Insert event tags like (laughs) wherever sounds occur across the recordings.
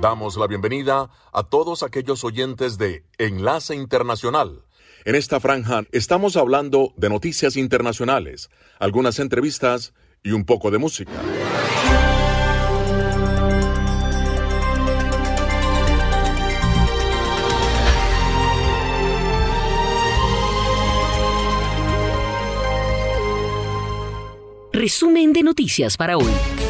Damos la bienvenida a todos aquellos oyentes de Enlace Internacional. En esta franja estamos hablando de noticias internacionales, algunas entrevistas y un poco de música. Resumen de noticias para hoy.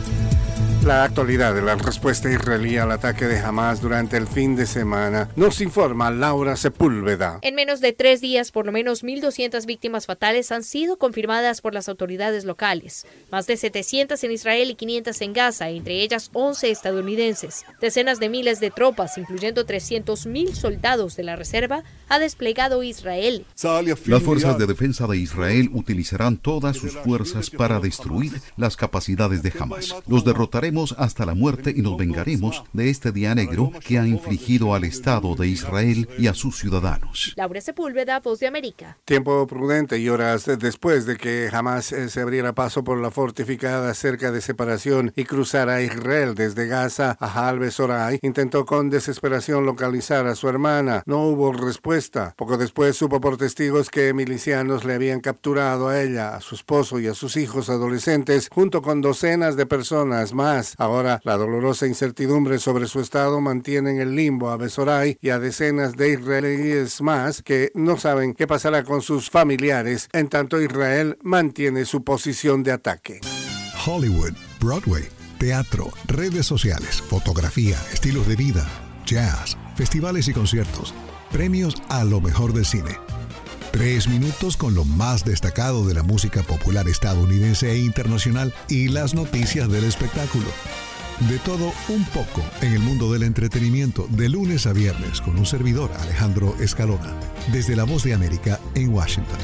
La actualidad de la respuesta israelí al ataque de Hamas durante el fin de semana nos informa Laura Sepúlveda. En menos de tres días, por lo menos 1.200 víctimas fatales han sido confirmadas por las autoridades locales. Más de 700 en Israel y 500 en Gaza, entre ellas 11 estadounidenses. Decenas de miles de tropas, incluyendo 300.000 soldados de la reserva, ha desplegado Israel. Las fuerzas de defensa de Israel utilizarán todas sus fuerzas para destruir las capacidades de Hamas. Los derrotaremos hasta la muerte y nos vengaremos de este día negro que ha infligido al Estado de Israel y a sus ciudadanos. Laura Sepúlveda, Voz de América. Tiempo prudente y horas después de que jamás eh, se abriera paso por la fortificada cerca de separación y cruzara Israel desde Gaza a Halbe Soray, intentó con desesperación localizar a su hermana. No hubo respuesta. Poco después supo por testigos que milicianos le habían capturado a ella, a su esposo y a sus hijos adolescentes, junto con docenas de personas más Ahora, la dolorosa incertidumbre sobre su estado mantiene en el limbo a Besoray y a decenas de israelíes más que no saben qué pasará con sus familiares, en tanto Israel mantiene su posición de ataque. Hollywood, Broadway, teatro, redes sociales, fotografía, estilos de vida, jazz, festivales y conciertos, premios a lo mejor del cine. Tres minutos con lo más destacado de la música popular estadounidense e internacional y las noticias del espectáculo. De todo un poco en el mundo del entretenimiento de lunes a viernes con un servidor Alejandro Escalona, desde La Voz de América en Washington.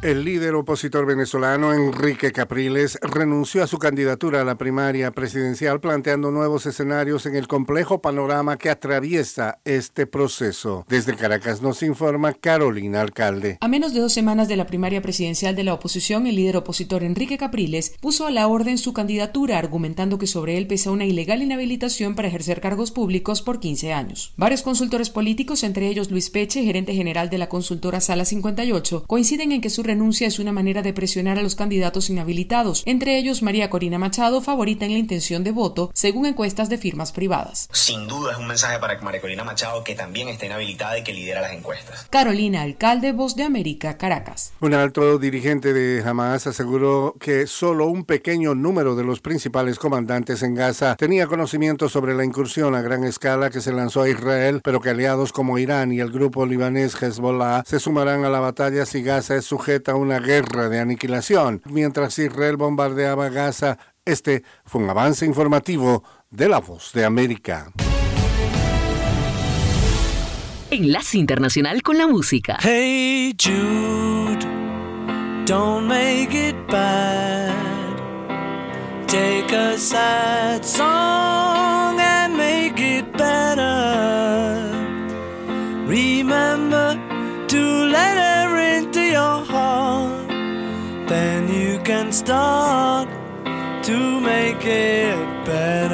El líder opositor venezolano Enrique Capriles renunció a su candidatura a la primaria presidencial planteando nuevos escenarios en el complejo panorama que atraviesa este proceso. Desde Caracas nos informa Carolina Alcalde. A menos de dos semanas de la primaria presidencial de la oposición, el líder opositor Enrique Capriles puso a la orden su candidatura argumentando que sobre él pesa una ilegal inhabilitación para ejercer cargos públicos por 15 años. Varios consultores políticos, entre ellos Luis Peche, gerente general de la consultora Sala 58, coinciden en que su renuncia es una manera de presionar a los candidatos inhabilitados, entre ellos María Corina Machado, favorita en la intención de voto, según encuestas de firmas privadas. Sin duda es un mensaje para María Corina Machado, que también está inhabilitada y que lidera las encuestas. Carolina Alcalde, Voz de América, Caracas. Un alto dirigente de Hamas aseguró que solo un pequeño número de los principales comandantes en Gaza tenía conocimiento sobre la incursión a gran escala que se lanzó a Israel, pero que aliados como Irán y el grupo libanés Hezbollah se sumarán a la batalla si Gaza es sujeta a una guerra de aniquilación. Mientras Israel bombardeaba Gaza, este fue un avance informativo de la voz de América. Enlace Internacional con la Música. Hey Jude, don't make it bad. Take a sad song and make it better. Remember you can start to make it better.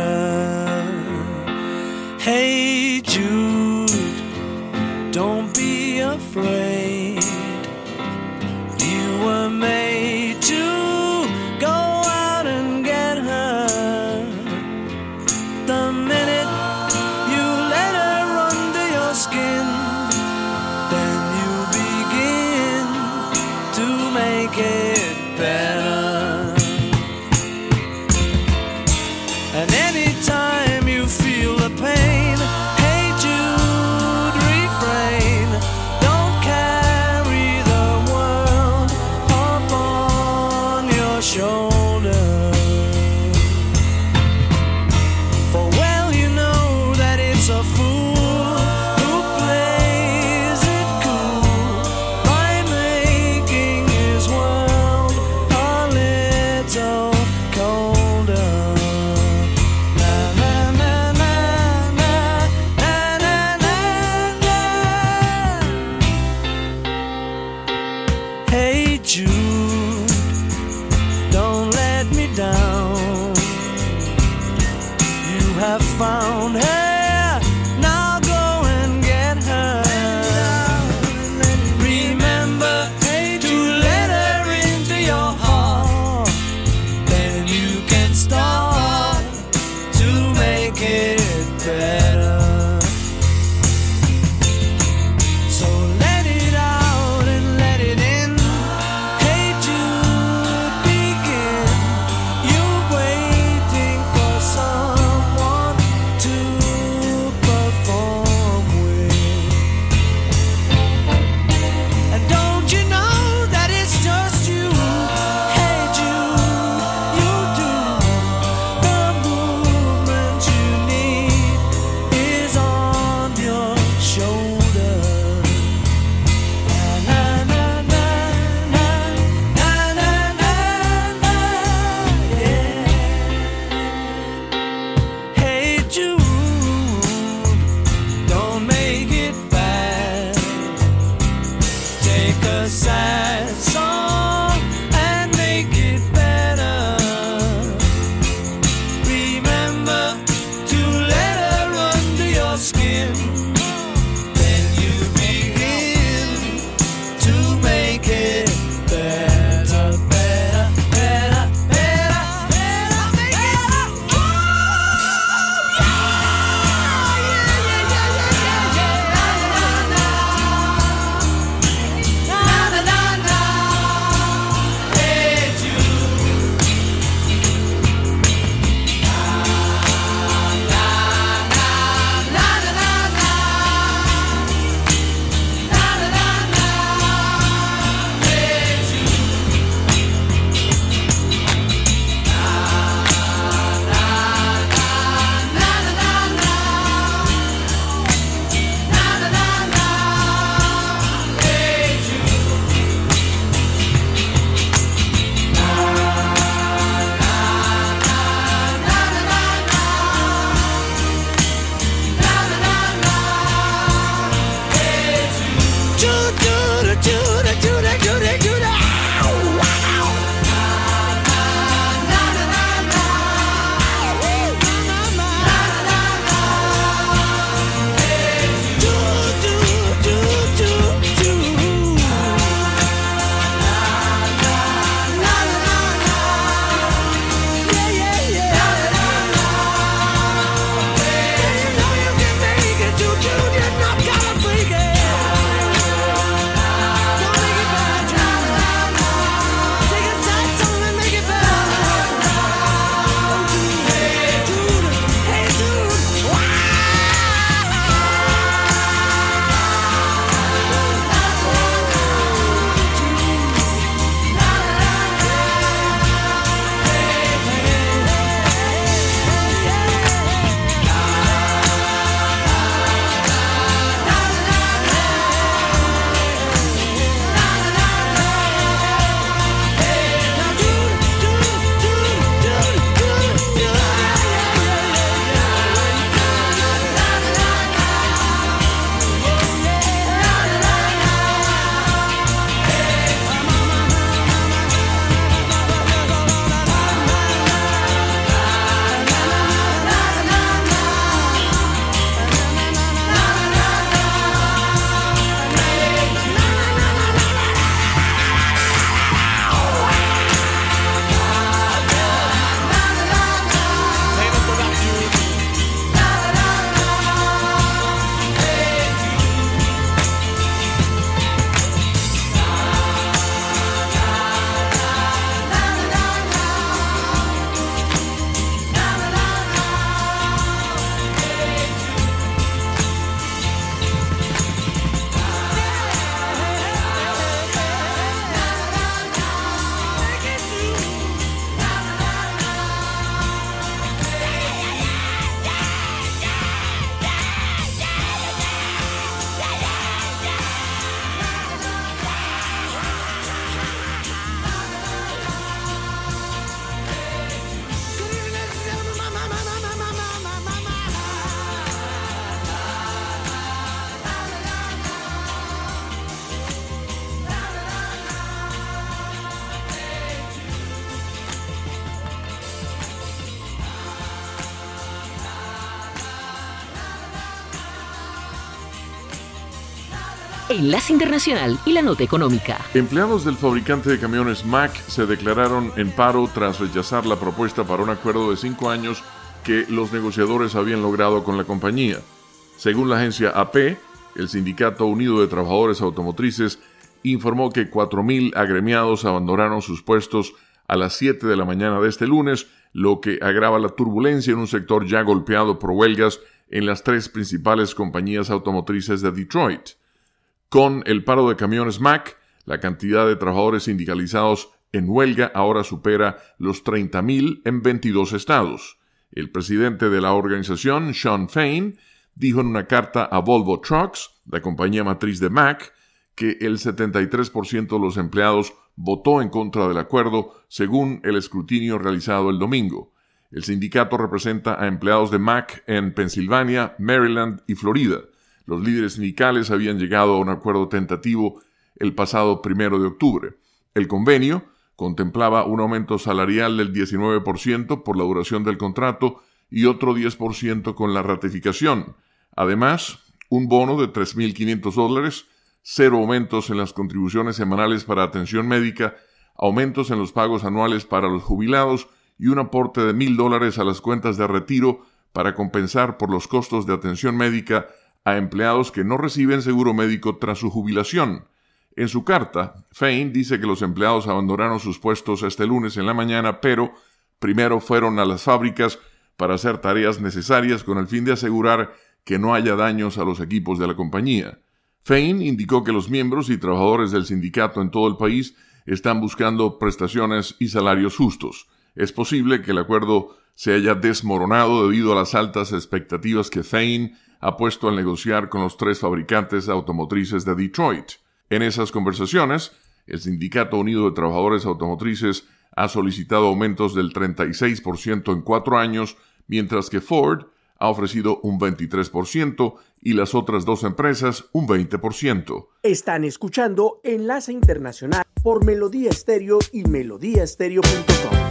Enlace Internacional y la Nota Económica. Empleados del fabricante de camiones Mack se declararon en paro tras rechazar la propuesta para un acuerdo de cinco años que los negociadores habían logrado con la compañía. Según la agencia AP, el Sindicato Unido de Trabajadores Automotrices informó que 4.000 agremiados abandonaron sus puestos a las 7 de la mañana de este lunes, lo que agrava la turbulencia en un sector ya golpeado por huelgas en las tres principales compañías automotrices de Detroit. Con el paro de camiones Mac, la cantidad de trabajadores sindicalizados en huelga ahora supera los 30.000 en 22 estados. El presidente de la organización, Sean Fain, dijo en una carta a Volvo Trucks, la compañía matriz de Mac, que el 73% de los empleados votó en contra del acuerdo, según el escrutinio realizado el domingo. El sindicato representa a empleados de Mac en Pensilvania, Maryland y Florida. Los líderes sindicales habían llegado a un acuerdo tentativo el pasado primero de octubre. El convenio contemplaba un aumento salarial del 19% por la duración del contrato y otro 10% con la ratificación. Además, un bono de 3.500 dólares, cero aumentos en las contribuciones semanales para atención médica, aumentos en los pagos anuales para los jubilados y un aporte de mil dólares a las cuentas de retiro para compensar por los costos de atención médica a empleados que no reciben seguro médico tras su jubilación. En su carta, Fein dice que los empleados abandonaron sus puestos este lunes en la mañana, pero primero fueron a las fábricas para hacer tareas necesarias con el fin de asegurar que no haya daños a los equipos de la compañía. Fein indicó que los miembros y trabajadores del sindicato en todo el país están buscando prestaciones y salarios justos. Es posible que el acuerdo se haya desmoronado debido a las altas expectativas que Fein ha puesto al negociar con los tres fabricantes automotrices de Detroit. En esas conversaciones, el Sindicato Unido de Trabajadores Automotrices ha solicitado aumentos del 36% en cuatro años, mientras que Ford ha ofrecido un 23% y las otras dos empresas un 20%. Están escuchando Enlace Internacional por Melodía Estéreo y melodíaestéreo.com.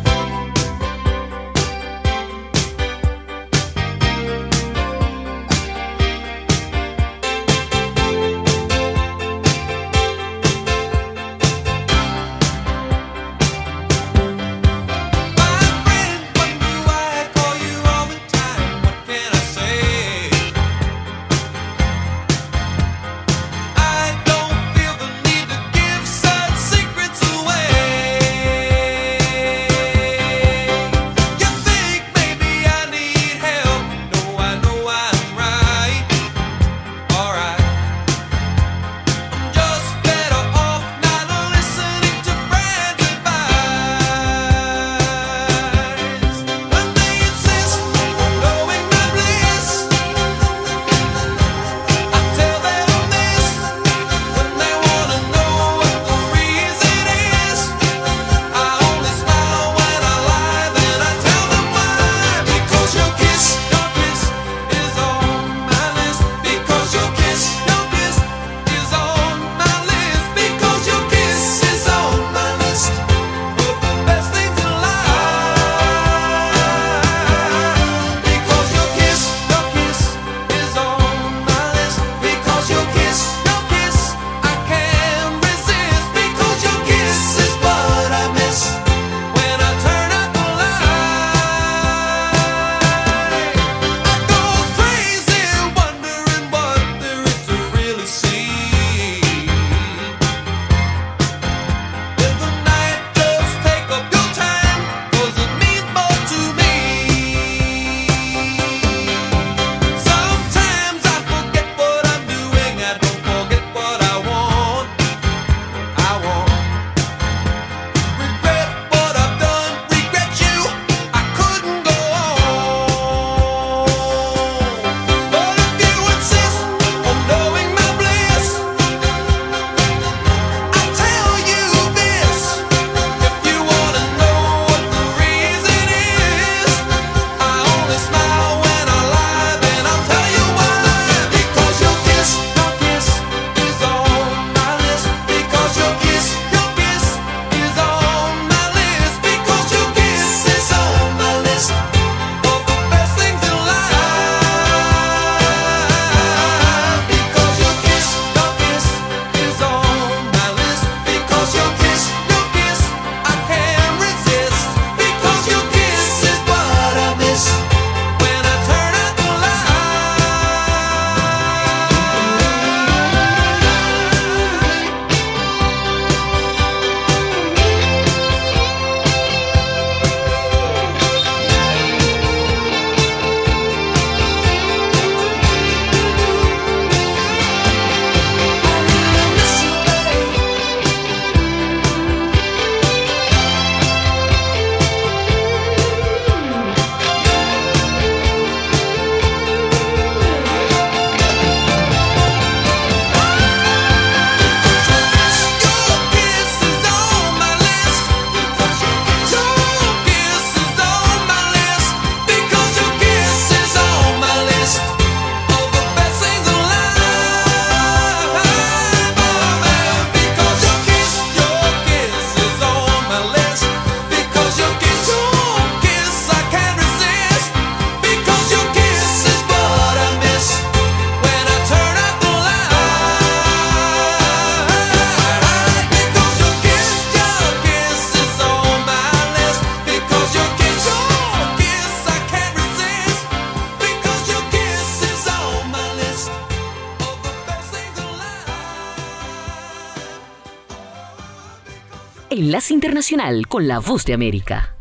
Enlace Internacional con la Voz de América.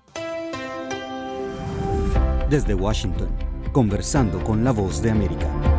Desde Washington, conversando con la Voz de América.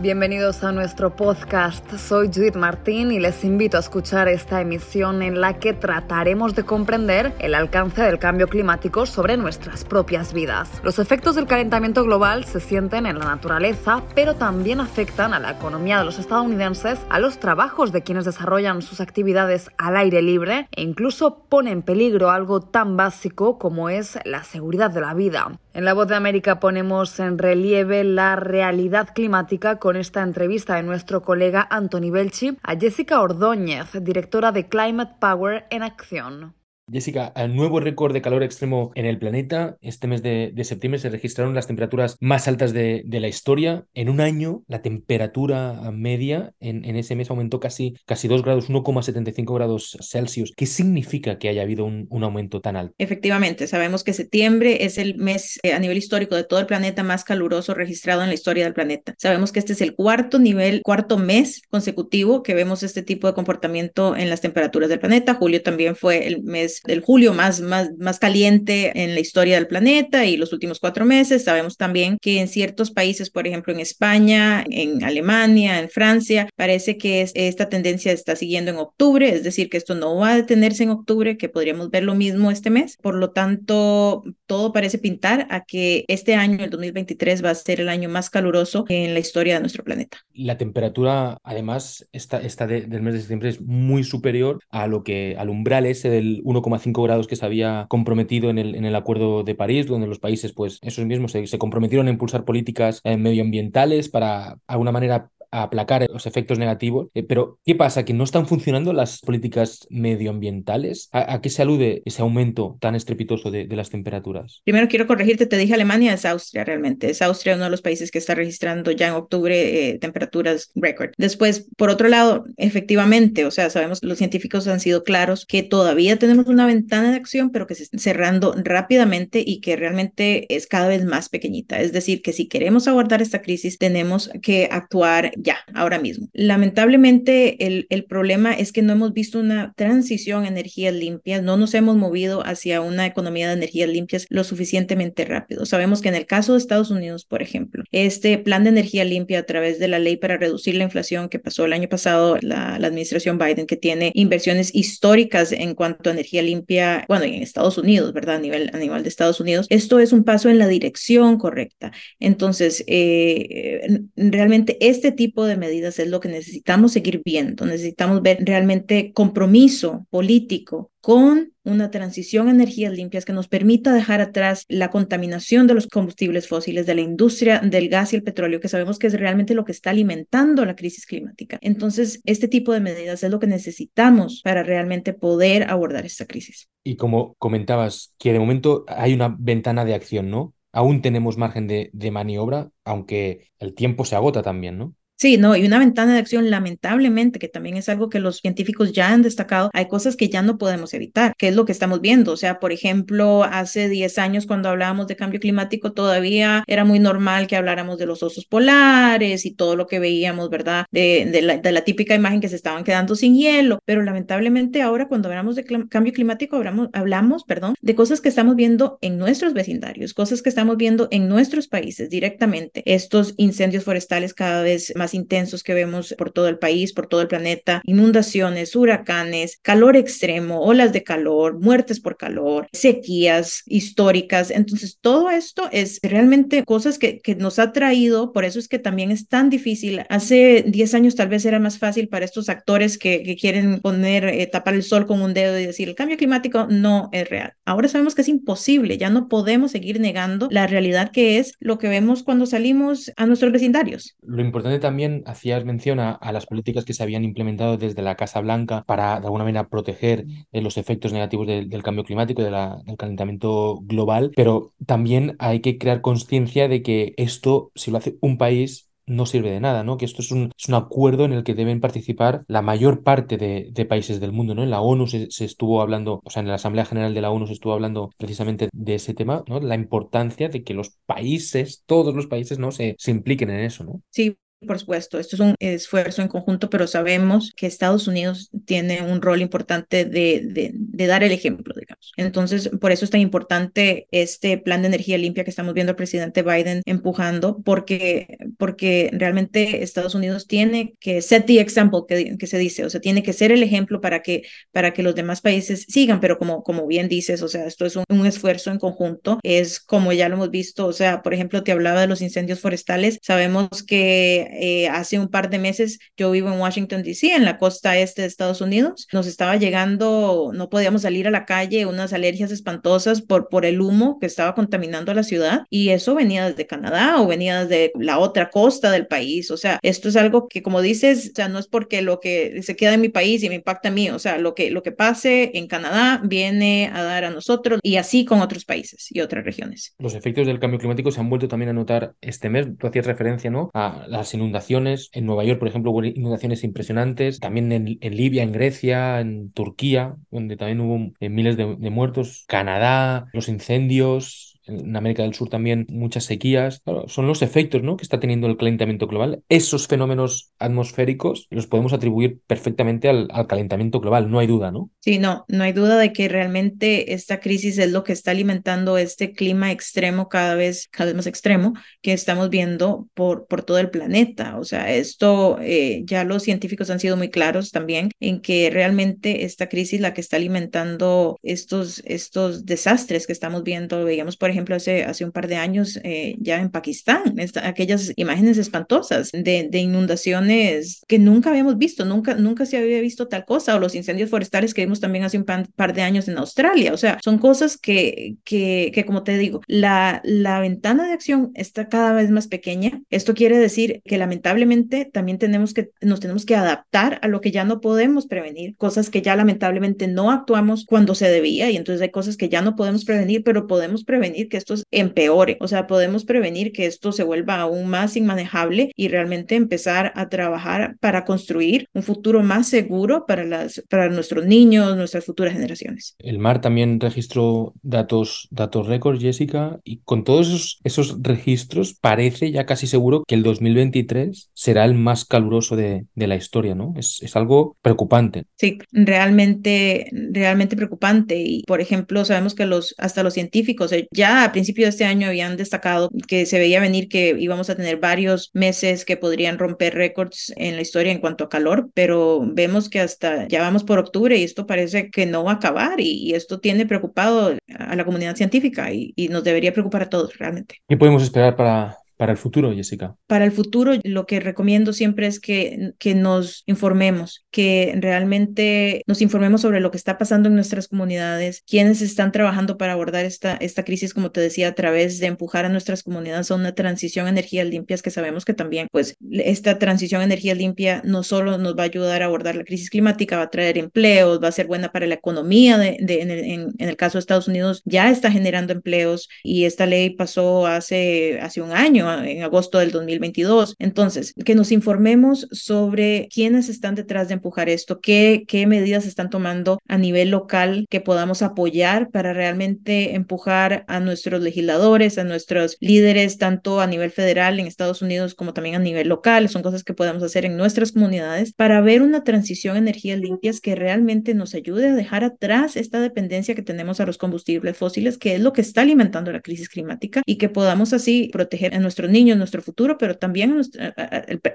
Bienvenidos a nuestro podcast. Soy Judith Martín y les invito a escuchar esta emisión en la que trataremos de comprender el alcance del cambio climático sobre nuestras propias vidas. Los efectos del calentamiento global se sienten en la naturaleza, pero también afectan a la economía de los estadounidenses, a los trabajos de quienes desarrollan sus actividades al aire libre e incluso pone en peligro algo tan básico como es la seguridad de la vida. En La Voz de América ponemos en relieve la realidad climática con esta entrevista de nuestro colega Anthony Belchi a Jessica Ordóñez, directora de Climate Power en Acción. Jessica, al nuevo récord de calor extremo en el planeta. Este mes de, septiembre se registraron las temperaturas más altas de, la historia. En un año, la temperatura media en, ese mes aumentó casi, casi 2 grados, 1,75 grados Celsius. ¿Qué significa que haya habido un, un, aumento tan alto? Efectivamente, sabemos que septiembre es el mes eh, a nivel histórico de todo el planeta más caluroso registrado en la historia del planeta. Sabemos que este es el cuarto nivel, cuarto mes consecutivo que vemos este tipo de comportamiento en las temperaturas del planeta. Julio también fue el mes del julio más, más, más caliente en la historia del planeta y los últimos cuatro meses. Sabemos también que en ciertos países, por ejemplo en España, en Alemania, en Francia, parece que es, esta tendencia está siguiendo en octubre, es decir, que esto no va a detenerse en octubre, que podríamos ver lo mismo este mes. Por lo tanto, todo parece pintar a que este año, el 2023, va a ser el año más caluroso en la historia de nuestro planeta. La temperatura, además, esta, esta de, del mes de septiembre es muy superior a lo que al umbral ese del 1, 1,5 grados que se había comprometido en el, Acuerdo de París, donde los países, pues esos mismos, se, se comprometieron a impulsar políticas eh, medioambientales para, de alguna manera, aplacar los efectos negativos. Eh, pero, ¿qué pasa? ¿Que no están funcionando las políticas medioambientales? ¿A, qué se alude ese aumento tan estrepitoso de, las temperaturas? Primero quiero corregirte, te dije Alemania, es Austria realmente. Es Austria uno de los países que está registrando ya en octubre eh, temperaturas récord. Después, por otro lado, efectivamente, o sea, sabemos los científicos han sido claros que todavía tenemos una ventana de acción, pero que se está cerrando rápidamente y que realmente es cada vez más pequeñita. Es decir, que si queremos abordar esta crisis, tenemos que actuar ya, ahora mismo. Lamentablemente, el, el, problema es que no hemos visto una transición a energías limpias, no nos hemos movido hacia una economía de energías limpias lo suficientemente rápido. Sabemos que en el caso de Estados Unidos, por ejemplo, este plan de energía limpia a través de la ley para reducir la inflación que pasó el año pasado, la, la administración Biden, que tiene inversiones históricas en cuanto a energía limpia, bueno, en Estados Unidos, ¿verdad? A nivel, a nivel de Estados Unidos, esto es un paso en la dirección correcta. Entonces, eh, realmente este tipo de medidas es lo que necesitamos seguir viendo. Necesitamos ver realmente compromiso político con una transición a energías limpias que nos permita dejar atrás la contaminación de los combustibles fósiles, de la industria del gas y el petróleo, que sabemos que es realmente lo que está alimentando la crisis climática. Entonces, este tipo de medidas es lo que necesitamos para realmente poder abordar esta crisis. Y como comentabas, que de momento hay una ventana de acción, ¿no? Aún tenemos margen de, de maniobra, aunque el tiempo se agota también, ¿no? Sí, no, y una ventana de acción, lamentablemente, que también es algo que los científicos ya han destacado, hay cosas que ya no podemos evitar, que es lo que estamos viendo. O sea, por ejemplo, hace 10 años cuando hablábamos de cambio climático, todavía era muy normal que habláramos de los osos polares y todo lo que veíamos, ¿verdad? De, la, típica imagen que se estaban quedando sin hielo, pero lamentablemente ahora cuando hablamos de cambio climático, hablamos, hablamos, perdón, de cosas que estamos viendo en nuestros vecindarios, cosas que estamos viendo en nuestros países directamente. Estos incendios forestales cada vez más intensos que vemos por todo el país, por todo el planeta, inundaciones, huracanes, calor extremo, olas de calor, muertes por calor, sequías históricas. Entonces, todo esto es realmente cosas que, que nos ha traído, por eso es que también es tan difícil. Hace 10 años tal vez era más fácil para estos actores que, que quieren poner, eh, tapar el sol con un dedo y decir, el cambio climático no es real. Ahora sabemos que es imposible, ya no podemos seguir negando la realidad que es lo que vemos cuando salimos a nuestros vecindarios. Lo importante también también hacías mención a, a, las políticas que se habían implementado desde la Casa Blanca para, de alguna manera, proteger eh, los efectos negativos de, del cambio climático, de la, del calentamiento global, pero también hay que crear conciencia de que esto, si lo hace un país, no sirve de nada, ¿no? Que esto es un, es un acuerdo en el que deben participar la mayor parte de, de países del mundo, ¿no? En la ONU se, se, estuvo hablando, o sea, en la Asamblea General de la ONU se estuvo hablando precisamente de ese tema, ¿no? La importancia de que los países, todos los países, ¿no? Se, se impliquen en eso, ¿no? Sí, por supuesto, esto es un esfuerzo en conjunto, pero sabemos que Estados Unidos tiene un rol importante de, de, de, dar el ejemplo, digamos. Entonces, por eso es tan importante este plan de energía limpia que estamos viendo al presidente Biden empujando, porque, porque realmente Estados Unidos tiene que set the example que, que se dice, o sea, tiene que ser el ejemplo para que, para que los demás países sigan, pero como, como bien dices, o sea, esto es un, un esfuerzo en conjunto, es como ya lo hemos visto, o sea, por ejemplo, te hablaba de los incendios forestales, sabemos que eh, hace un par de meses yo vivo en Washington, D.C., en la costa este de Estados Unidos. Nos estaba llegando, no podíamos salir a la calle, unas alergias espantosas por, por el humo que estaba contaminando la ciudad y eso venía desde Canadá o venía desde la otra costa del país. O sea, esto es algo que, como dices, o sea, no es porque lo que se queda en mi país y me impacta a mí, o sea, lo que, lo que pase en Canadá viene a dar a nosotros y así con otros países y otras regiones. Los efectos del cambio climático se han vuelto también a notar este mes. Tú hacías referencia, ¿no? A las inundaciones. En Nueva York, por ejemplo, hubo inundaciones impresionantes. También en, en Libia, en Grecia, en Turquía, donde también hubo eh, miles de, de muertos. Canadá, los incendios, en América del Sur también muchas sequías. Claro, son los efectos ¿no? que está teniendo el calentamiento global. Esos fenómenos atmosféricos los podemos atribuir perfectamente al, al, calentamiento global, no hay duda, ¿no? Sí, no, no hay duda de que realmente esta crisis es lo que está alimentando este clima extremo cada vez, cada vez más extremo que estamos viendo por, por todo el planeta. O sea, esto eh, ya los científicos han sido muy claros también en que realmente esta crisis la que está alimentando estos, estos desastres que estamos viendo, veíamos por ejemplo, ejemplo, hace, hace un par de años eh, ya en Pakistán, esta, aquellas imágenes espantosas de, de, inundaciones que nunca habíamos visto, nunca, nunca se había visto tal cosa, o los incendios forestales que vimos también hace un par, par de años en Australia. O sea, son cosas que, que, que como te digo, la, la ventana de acción está cada vez más pequeña. Esto quiere decir que lamentablemente también tenemos que, nos tenemos que adaptar a lo que ya no podemos prevenir, cosas que ya lamentablemente no actuamos cuando se debía, y entonces hay cosas que ya no podemos prevenir, pero podemos prevenir que esto empeore. O sea, podemos prevenir que esto se vuelva aún más inmanejable y realmente empezar a trabajar para construir un futuro más seguro para, las, para nuestros niños, nuestras futuras generaciones. El mar también registró datos, datos récord, Jessica, y con todos esos, esos registros parece ya casi seguro que el 2023 será el más caluroso de, de la historia, ¿no? Es, es algo preocupante. Sí, realmente, realmente preocupante. Y, por ejemplo, sabemos que los, hasta los científicos eh, ya a principio de este año habían destacado que se veía venir que íbamos a tener varios meses que podrían romper récords en la historia en cuanto a calor, pero vemos que hasta ya vamos por octubre y esto parece que no va a acabar y, y esto tiene preocupado a la comunidad científica y, y nos debería preocupar a todos realmente. ¿Qué podemos esperar para, para el futuro, Jessica? Para el futuro, lo que recomiendo siempre es que, que nos informemos, que realmente nos informemos sobre lo que está pasando en nuestras comunidades, quienes están trabajando para abordar esta, esta crisis, como te decía, a través de empujar a nuestras comunidades a una transición a energías limpias, que sabemos que también, pues, esta transición a energía limpia no solo nos va a ayudar a abordar la crisis climática, va a traer empleos, va a ser buena para la economía, de, en, el, en, el, caso de Estados Unidos, ya está generando empleos y esta ley pasó hace, hace un año en agosto del 2022. Entonces, que nos informemos sobre quiénes están detrás de empujar esto, qué, qué medidas están tomando a nivel local que podamos apoyar para realmente empujar a nuestros legisladores, a nuestros líderes, tanto a nivel federal en Estados Unidos como también a nivel local. Son cosas que podemos hacer en nuestras comunidades para ver una transición a energías limpias que realmente nos ayude a dejar atrás esta dependencia que tenemos a los combustibles fósiles, que es lo que está alimentando la crisis climática y que podamos así proteger a nuestros niños, nuestro futuro, pero también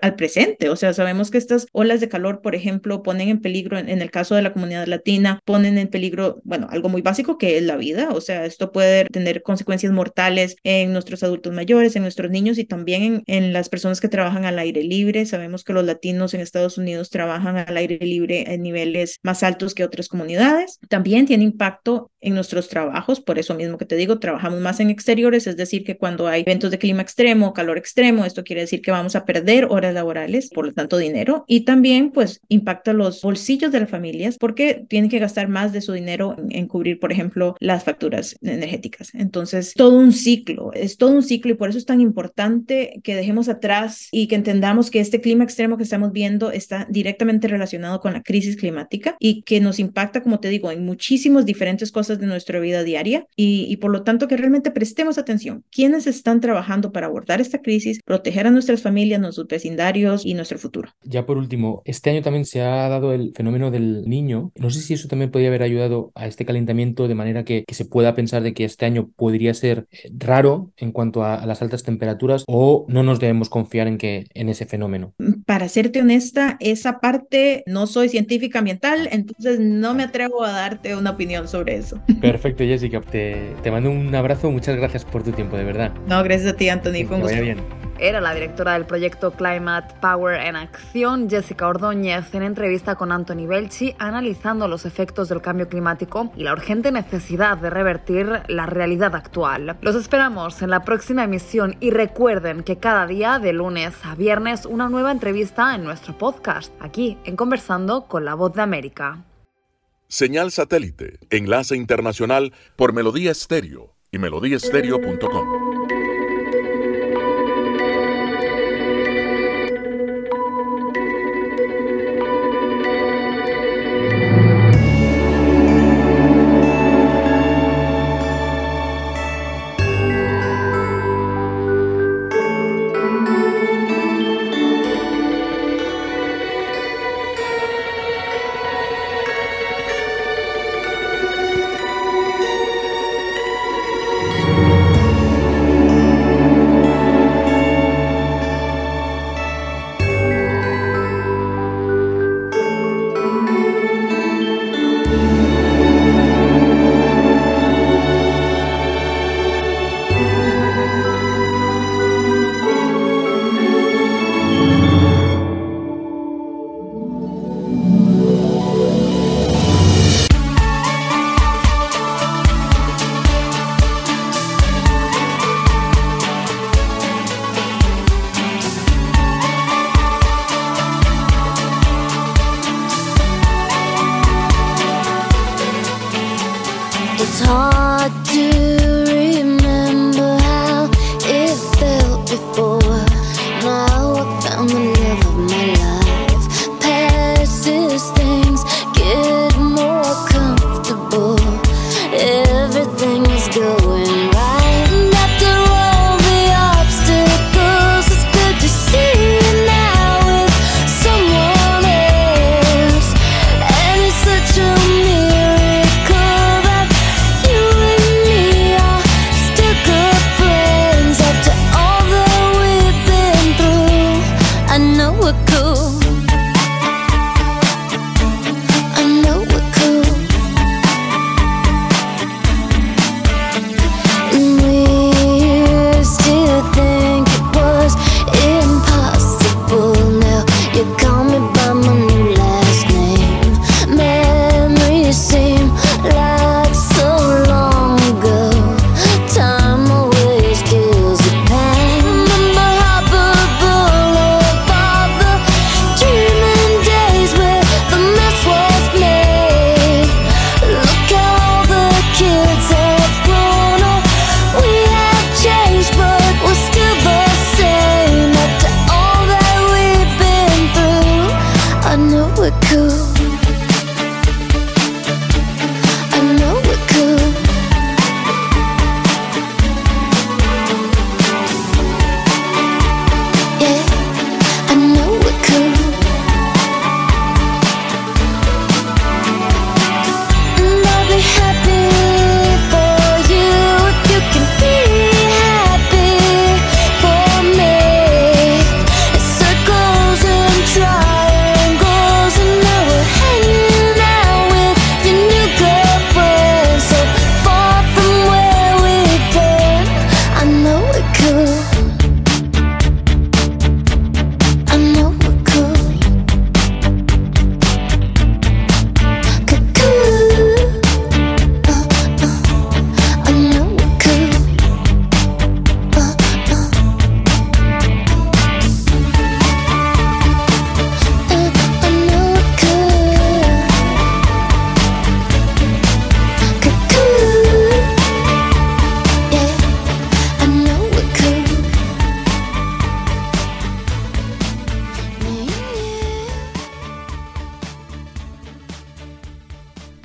al, presente. O sea, sabemos que estas olas de calor, por ejemplo, ponen en peligro, en, el caso de la comunidad latina, ponen en peligro, bueno, algo muy básico que es la vida. O sea, esto puede tener consecuencias mortales en nuestros adultos mayores, en nuestros niños y también en, en las personas que trabajan al aire libre. Sabemos que los latinos en Estados Unidos trabajan al aire libre en niveles más altos que otras comunidades. También tiene impacto en nuestros trabajos, por eso mismo que te digo, trabajamos más en exteriores, es decir, que cuando hay eventos de clima extremo, calor extremo, esto quiere decir que vamos a perder horas laborales, por lo tanto dinero, y también pues impacta los bolsillos de las familias porque tienen que gastar más de su dinero en, en cubrir, por ejemplo, las facturas energéticas. Entonces, todo un ciclo, es todo un ciclo y por eso es tan importante que dejemos atrás y que entendamos que este clima extremo que estamos viendo está directamente relacionado con la crisis climática y que nos impacta, como te digo, en muchísimas diferentes cosas de nuestra vida diaria y, y por lo tanto que realmente prestemos atención. ¿Quiénes están trabajando para abordar soportar esta crisis, proteger a nuestras familias, nuestros vecindarios y nuestro futuro. Ya por último, este año también se ha dado el fenómeno del niño. No sé si eso también podría haber ayudado a este calentamiento de manera que, que se pueda pensar de que este año podría ser eh, raro en cuanto a, a, las altas temperaturas o no nos debemos confiar en que en ese fenómeno. Para serte honesta, esa parte no soy científica ambiental, entonces no me atrevo a darte una opinión sobre eso. (laughs) Perfecto, Jessica. Te, te mando un abrazo. Muchas gracias por tu tiempo, de verdad. No, gracias a ti, Anthony. Fue un gusto. bien. Era la directora del proyecto Climate Power en Acción, Jessica Ordóñez, en entrevista con Anthony Belchi, analizando los efectos del cambio climático y la urgente necesidad de revertir la realidad actual. Los esperamos en la próxima emisión y recuerden que cada día, de lunes a viernes, una nueva entrevista en nuestro podcast, aquí en Conversando con la Voz de América. Señal satélite, enlace internacional por Melodía Estéreo y melodíaestéreo.com.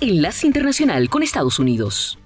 Enlace Internacional con Estados Unidos.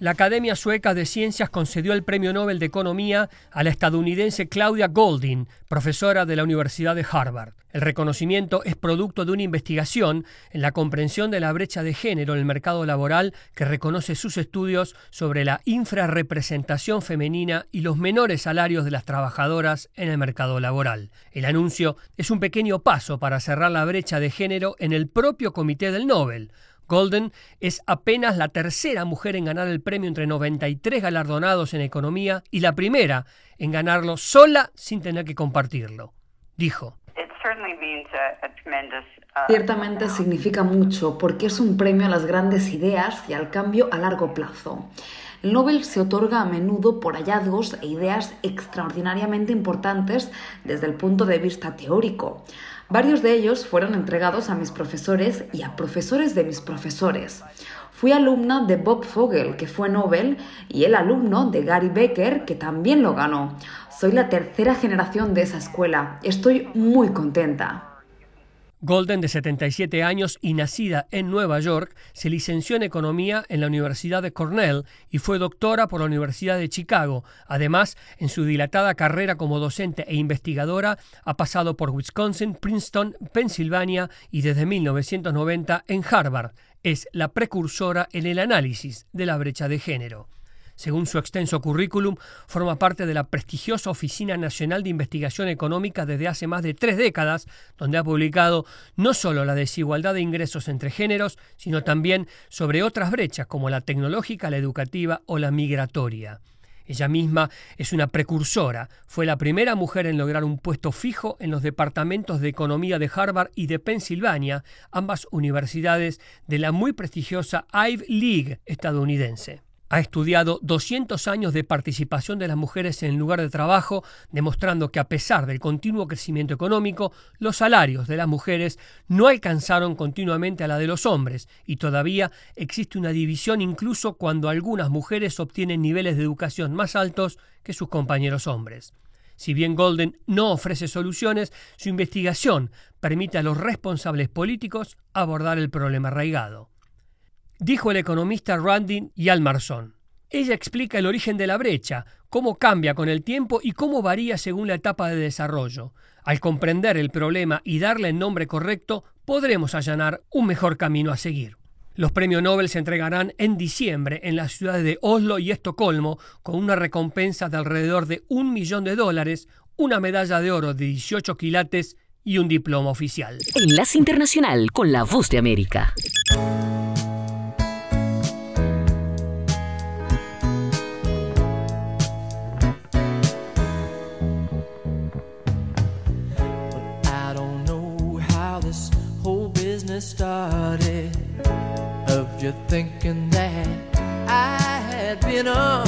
la Academia Sueca de Ciencias concedió el Premio Nobel de Economía a la estadounidense Claudia Goldin, profesora de la Universidad de Harvard. El reconocimiento es producto de una investigación en la comprensión de la brecha de género en el mercado laboral que reconoce sus estudios sobre la infrarrepresentación femenina y los menores salarios de las trabajadoras en el mercado laboral. El anuncio es un pequeño paso para cerrar la brecha de género en el propio comité del Nobel. Golden es apenas la tercera mujer en ganar el premio entre 93 galardonados en economía y la primera en ganarlo sola sin tener que compartirlo. Dijo. Ciertamente significa mucho porque es un premio a las grandes ideas y al cambio a largo plazo. El Nobel se otorga a menudo por hallazgos e ideas extraordinariamente importantes desde el punto de vista teórico. Varios de ellos fueron entregados a mis profesores y a profesores de mis profesores. Fui alumna de Bob Fogel, que fue Nobel, y el alumno de Gary Becker, que también lo ganó. Soy la tercera generación de esa escuela. Estoy muy contenta. Golden, de 77 años y nacida en Nueva York, se licenció en Economía en la Universidad de Cornell y fue doctora por la Universidad de Chicago. Además, en su dilatada carrera como docente e investigadora, ha pasado por Wisconsin, Princeton, Pensilvania y desde 1990 en Harvard. Es la precursora en el análisis de la brecha de género. Según su extenso currículum, forma parte de la prestigiosa Oficina Nacional de Investigación Económica desde hace más de tres décadas, donde ha publicado no solo la desigualdad de ingresos entre géneros, sino también sobre otras brechas como la tecnológica, la educativa o la migratoria. Ella misma es una precursora. Fue la primera mujer en lograr un puesto fijo en los departamentos de economía de Harvard y de Pensilvania, ambas universidades de la muy prestigiosa Ivy League estadounidense. Ha estudiado 200 años de participación de las mujeres en el lugar de trabajo, demostrando que a pesar del continuo crecimiento económico, los salarios de las mujeres no alcanzaron continuamente a la de los hombres y todavía existe una división incluso cuando algunas mujeres obtienen niveles de educación más altos que sus compañeros hombres. Si bien Golden no ofrece soluciones, su investigación permite a los responsables políticos abordar el problema arraigado dijo el economista Randy Yalmarson. Ella explica el origen de la brecha, cómo cambia con el tiempo y cómo varía según la etapa de desarrollo. Al comprender el problema y darle el nombre correcto, podremos allanar un mejor camino a seguir. Los premios Nobel se entregarán en diciembre en las ciudades de Oslo y Estocolmo con una recompensa de alrededor de un millón de dólares, una medalla de oro de 18 quilates y un diploma oficial. Enlace Internacional con la Voz de América. Started of you thinking that I had been untrue.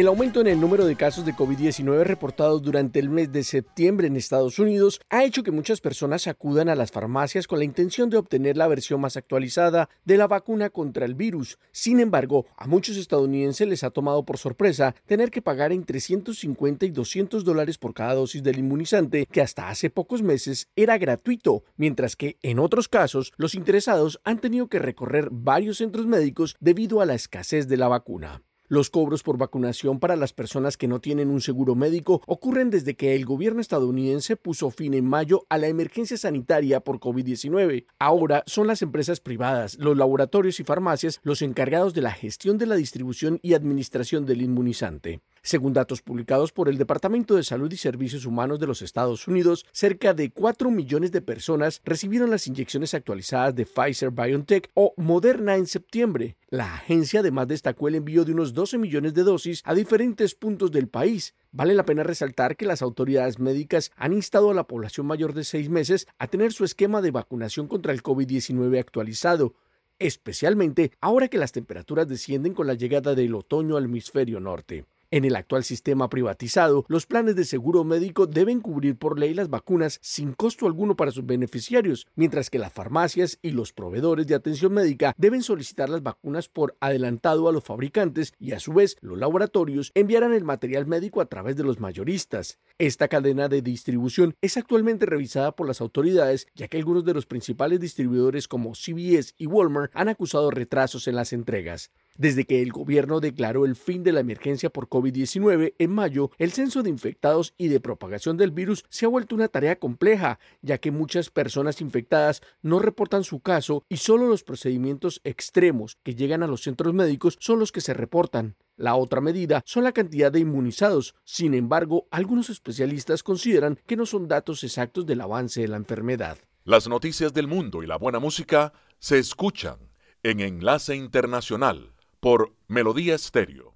El aumento en el número de casos de COVID-19 reportados durante el mes de septiembre en Estados Unidos ha hecho que muchas personas acudan a las farmacias con la intención de obtener la versión más actualizada de la vacuna contra el virus. Sin embargo, a muchos estadounidenses les ha tomado por sorpresa tener que pagar entre 150 y 200 dólares por cada dosis del inmunizante que hasta hace pocos meses era gratuito, mientras que en otros casos los interesados han tenido que recorrer varios centros médicos debido a la escasez de la vacuna. Los cobros por vacunación para las personas que no tienen un seguro médico ocurren desde que el gobierno estadounidense puso fin en mayo a la emergencia sanitaria por COVID-19. Ahora son las empresas privadas, los laboratorios y farmacias los encargados de la gestión de la distribución y administración del inmunizante. Según datos publicados por el Departamento de Salud y Servicios Humanos de los Estados Unidos, cerca de 4 millones de personas recibieron las inyecciones actualizadas de Pfizer BioNTech o Moderna en septiembre. La agencia además destacó el envío de unos 12 millones de dosis a diferentes puntos del país. Vale la pena resaltar que las autoridades médicas han instado a la población mayor de seis meses a tener su esquema de vacunación contra el COVID-19 actualizado, especialmente ahora que las temperaturas descienden con la llegada del otoño al hemisferio norte. En el actual sistema privatizado, los planes de seguro médico deben cubrir por ley las vacunas sin costo alguno para sus beneficiarios, mientras que las farmacias y los proveedores de atención médica deben solicitar las vacunas por adelantado a los fabricantes y a su vez los laboratorios enviarán el material médico a través de los mayoristas. Esta cadena de distribución es actualmente revisada por las autoridades, ya que algunos de los principales distribuidores como CVS y Walmart han acusado retrasos en las entregas. Desde que el gobierno declaró el fin de la emergencia por COVID-19 en mayo, el censo de infectados y de propagación del virus se ha vuelto una tarea compleja, ya que muchas personas infectadas no reportan su caso y solo los procedimientos extremos que llegan a los centros médicos son los que se reportan. La otra medida son la cantidad de inmunizados. Sin embargo, algunos especialistas consideran que no son datos exactos del avance de la enfermedad. Las noticias del mundo y la buena música se escuchan en Enlace Internacional por Melodía Estéreo.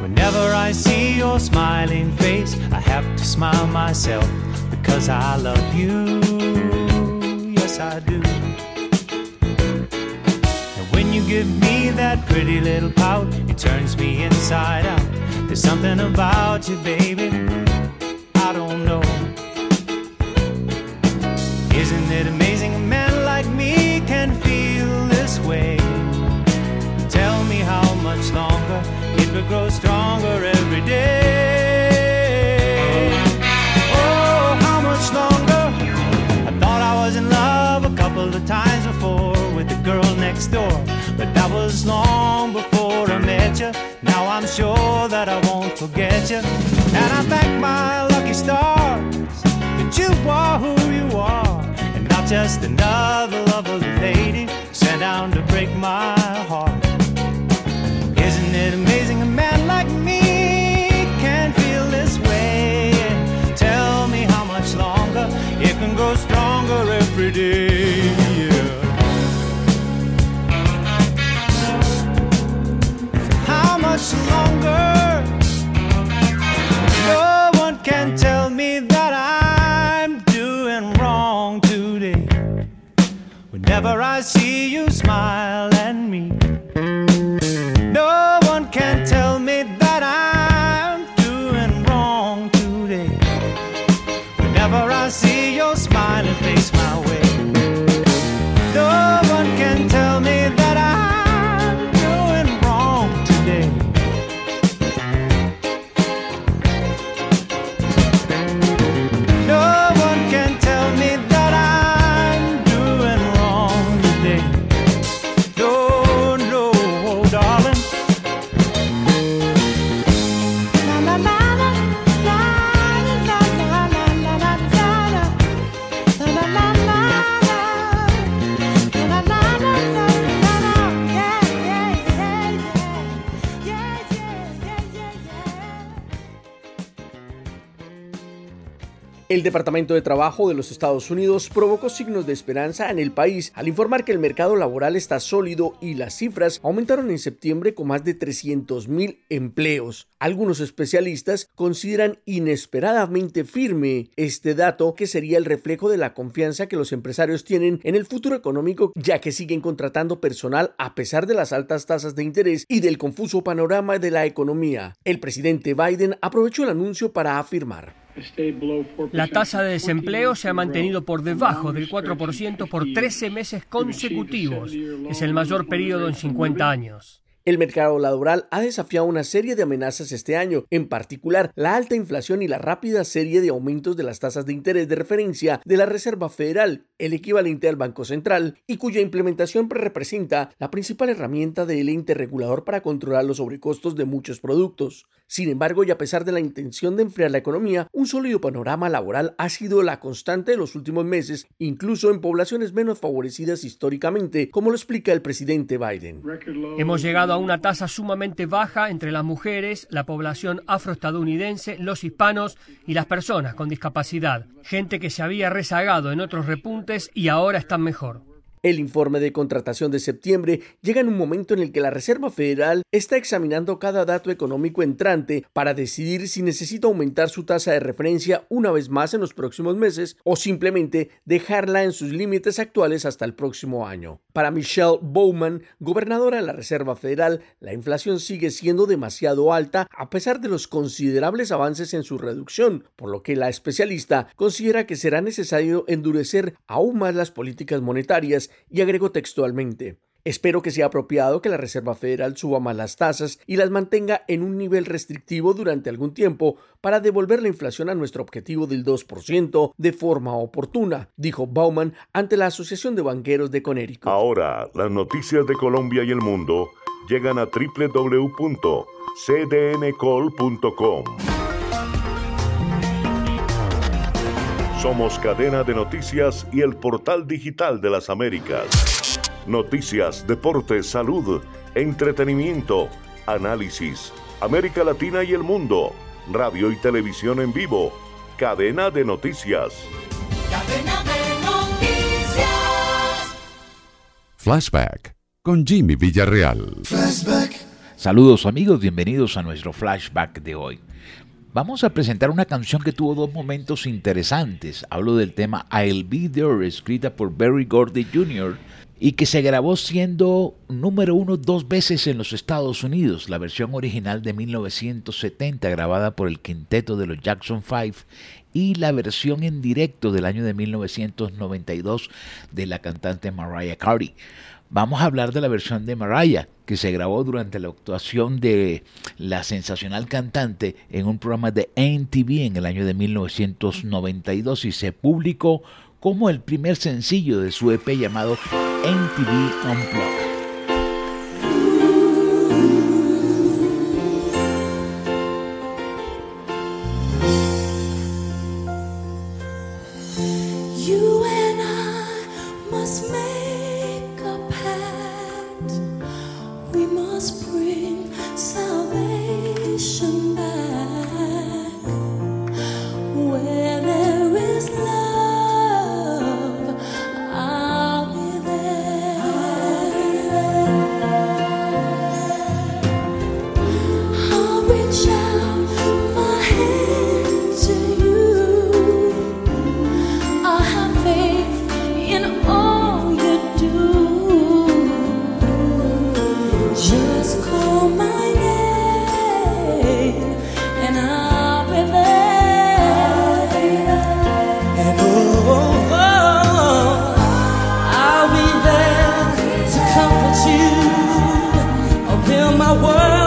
Whenever I see your smiling face, I have to smile myself because I love you. Yes, I do. Give me that pretty little pout, it turns me inside out. There's something about you, baby. I don't know. Isn't it amazing a man like me can feel this way? Tell me how much longer it will grow stronger every day. Oh, how much longer? I thought I was in love a couple of times before next door, but that was long before I met you. Now I'm sure that I won't forget you, and I thank my lucky stars that you are who you are, and not just another lovely lady sent down to break my heart. Isn't it amazing a man like me can feel this way? Tell me how much longer it can grow stronger every day. El Departamento de Trabajo de los Estados Unidos provocó signos de esperanza en el país al informar que el mercado laboral está sólido y las cifras aumentaron en septiembre con más de 300.000 empleos. Algunos especialistas consideran inesperadamente firme este dato que sería el reflejo de la confianza que los empresarios tienen en el futuro económico ya que siguen contratando personal a pesar de las altas tasas de interés y del confuso panorama de la economía. El presidente Biden aprovechó el anuncio para afirmar. La tasa de desempleo se ha mantenido por debajo del 4% por 13 meses consecutivos. Es el mayor periodo en 50 años. El mercado laboral ha desafiado una serie de amenazas este año, en particular la alta inflación y la rápida serie de aumentos de las tasas de interés de referencia de la Reserva Federal, el equivalente al Banco Central, y cuya implementación representa la principal herramienta del ente regulador para controlar los sobrecostos de muchos productos. Sin embargo, y a pesar de la intención de enfriar la economía, un sólido panorama laboral ha sido la constante de los últimos meses, incluso en poblaciones menos favorecidas históricamente, como lo explica el presidente Biden. Hemos llegado a una tasa sumamente baja entre las mujeres, la población afroestadounidense, los hispanos y las personas con discapacidad, gente que se había rezagado en otros repuntes y ahora están mejor. El informe de contratación de septiembre llega en un momento en el que la Reserva Federal está examinando cada dato económico entrante para decidir si necesita aumentar su tasa de referencia una vez más en los próximos meses o simplemente dejarla en sus límites actuales hasta el próximo año. Para Michelle Bowman, gobernadora de la Reserva Federal, la inflación sigue siendo demasiado alta a pesar de los considerables avances en su reducción, por lo que la especialista considera que será necesario endurecer aún más las políticas monetarias y agregó textualmente. Espero que sea apropiado que la Reserva Federal suba más las tasas y las mantenga en un nivel restrictivo durante algún tiempo para devolver la inflación a nuestro objetivo del 2% de forma oportuna, dijo Bauman ante la Asociación de Banqueros de Connecticut. Ahora, las noticias de Colombia y el mundo llegan a www.cdncol.com. Somos cadena de noticias y el portal digital de las Américas. Noticias, deportes, salud, entretenimiento, análisis. América Latina y el mundo. Radio y televisión en vivo. Cadena de noticias. Cadena de noticias. Flashback con Jimmy Villarreal. Saludos amigos, bienvenidos a nuestro flashback de hoy. Vamos a presentar una canción que tuvo dos momentos interesantes. Hablo del tema I'll Be There, escrita por Barry Gordy Jr. y que se grabó siendo número uno dos veces en los Estados Unidos. La versión original de 1970 grabada por el quinteto de los Jackson 5 y la versión en directo del año de 1992 de la cantante Mariah Carey. Vamos a hablar de la versión de Mariah, que se grabó durante la actuación de la sensacional cantante en un programa de NTV en el año de 1992 y se publicó como el primer sencillo de su EP llamado NTV Unplugged. fill my world.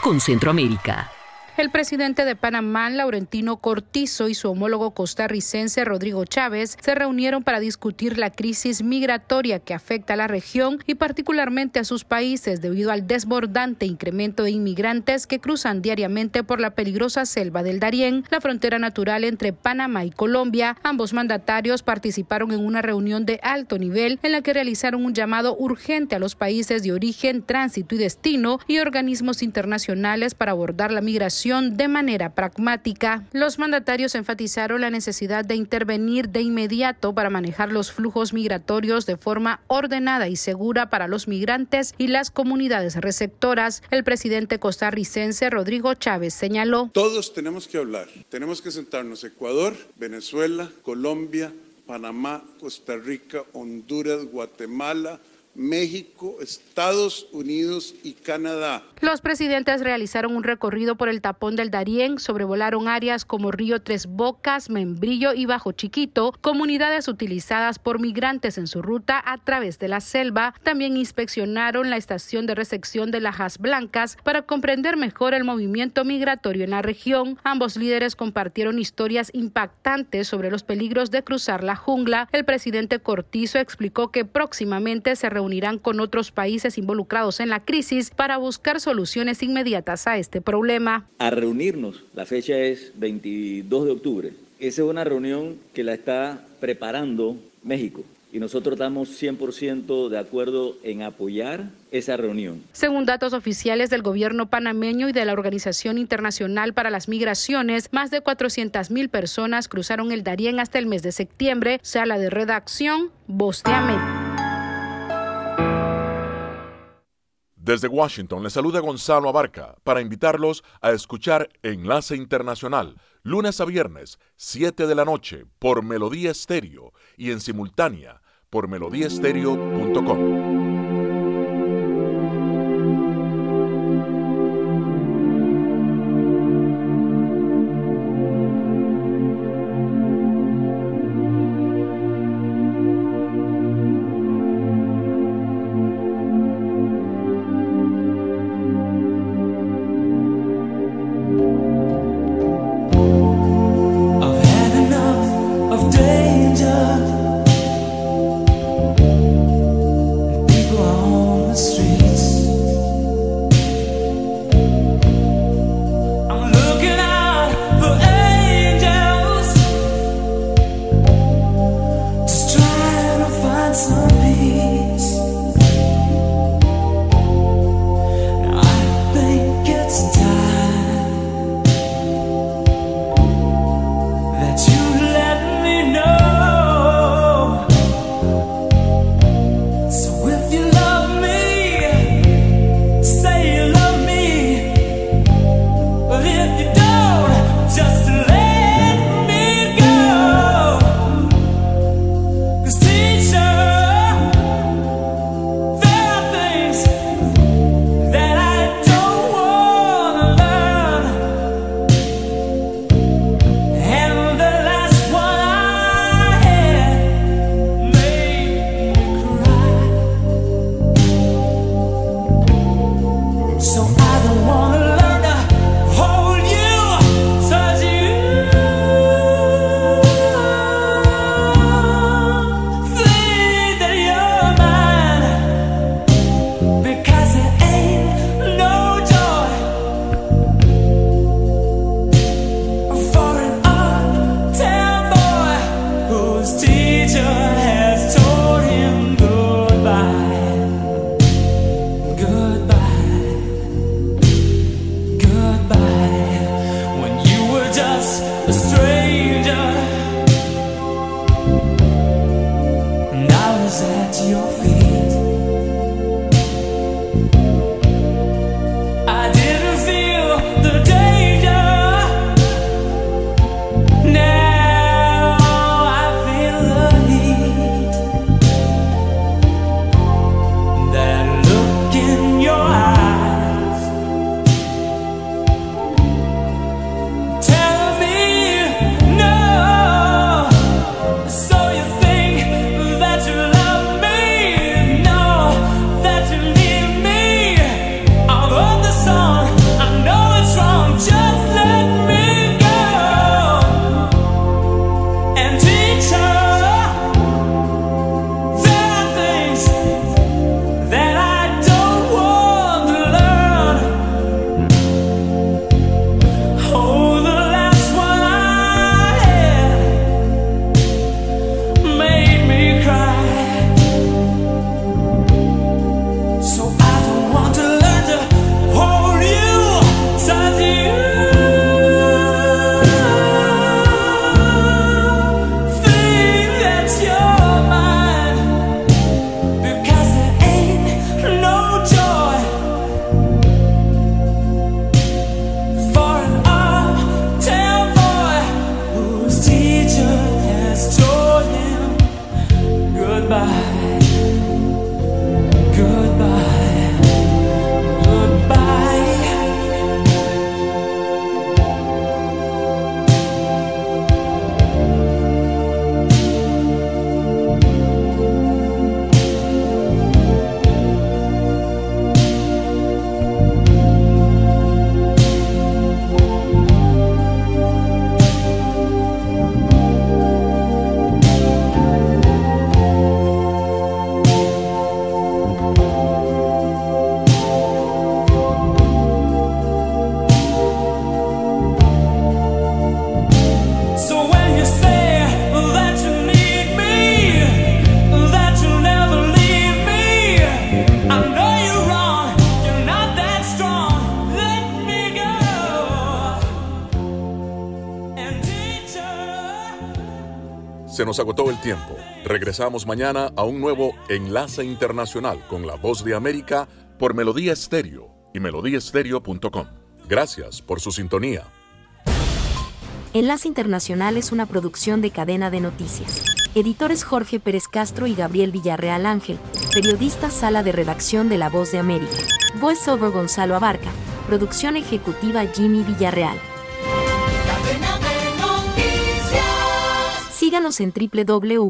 Con Centroamérica. El presidente de Panamá, Laurentino Cortizo, y su homólogo costarricense, Rodrigo Chávez, se reunieron para discutir la crisis migratoria que afecta a la región y particularmente a sus países debido al desbordante incremento de inmigrantes que cruzan diariamente por la peligrosa selva del Darién, la frontera natural entre Panamá y Colombia. Ambos mandatarios participaron en una reunión de alto nivel en la que realizaron un llamado urgente a los países de origen, tránsito y destino y organismos internacionales para abordar la migración de manera pragmática. Los mandatarios enfatizaron la necesidad de intervenir de inmediato para manejar los flujos migratorios de forma ordenada y segura para los migrantes y las comunidades receptoras. El presidente costarricense Rodrigo Chávez señaló. Todos tenemos que hablar, tenemos que sentarnos Ecuador, Venezuela, Colombia, Panamá, Costa Rica, Honduras, Guatemala, México, Estados Unidos y Canadá. Los presidentes realizaron un recorrido por el tapón del Darién, sobrevolaron áreas como Río Tres Bocas, Membrillo y Bajo Chiquito, comunidades utilizadas por migrantes en su ruta a través de la selva. También inspeccionaron la estación de recepción de Lajas Blancas para comprender mejor el movimiento migratorio en la región. Ambos líderes compartieron historias impactantes sobre los peligros de cruzar la jungla. El presidente Cortizo explicó que próximamente se reunirán con otros países involucrados en la crisis para buscar soluciones inmediatas a este problema. A reunirnos, la fecha es 22 de octubre. Esa es una reunión que la está preparando México y nosotros estamos 100% de acuerdo en apoyar esa reunión. Según datos oficiales del gobierno panameño y de la Organización Internacional para las Migraciones, más de 400.000 personas cruzaron el Darién hasta el mes de septiembre. Sala de redacción, Voz de América. Desde Washington le saluda Gonzalo Abarca para invitarlos a escuchar Enlace Internacional, lunes a viernes, 7 de la noche, por Melodía Estéreo y en simultánea por melodíaestéreo.com. agotó el tiempo. Regresamos mañana a un nuevo Enlace Internacional con la Voz de América por Melodía Estéreo y melodíaestéreo.com. Gracias por su sintonía. Enlace Internacional es una producción de cadena de noticias. Editores Jorge Pérez Castro y Gabriel Villarreal Ángel. Periodista Sala de Redacción de La Voz de América. Voiceover Gonzalo Abarca. Producción ejecutiva Jimmy Villarreal. Síganos en www.cdncol.com.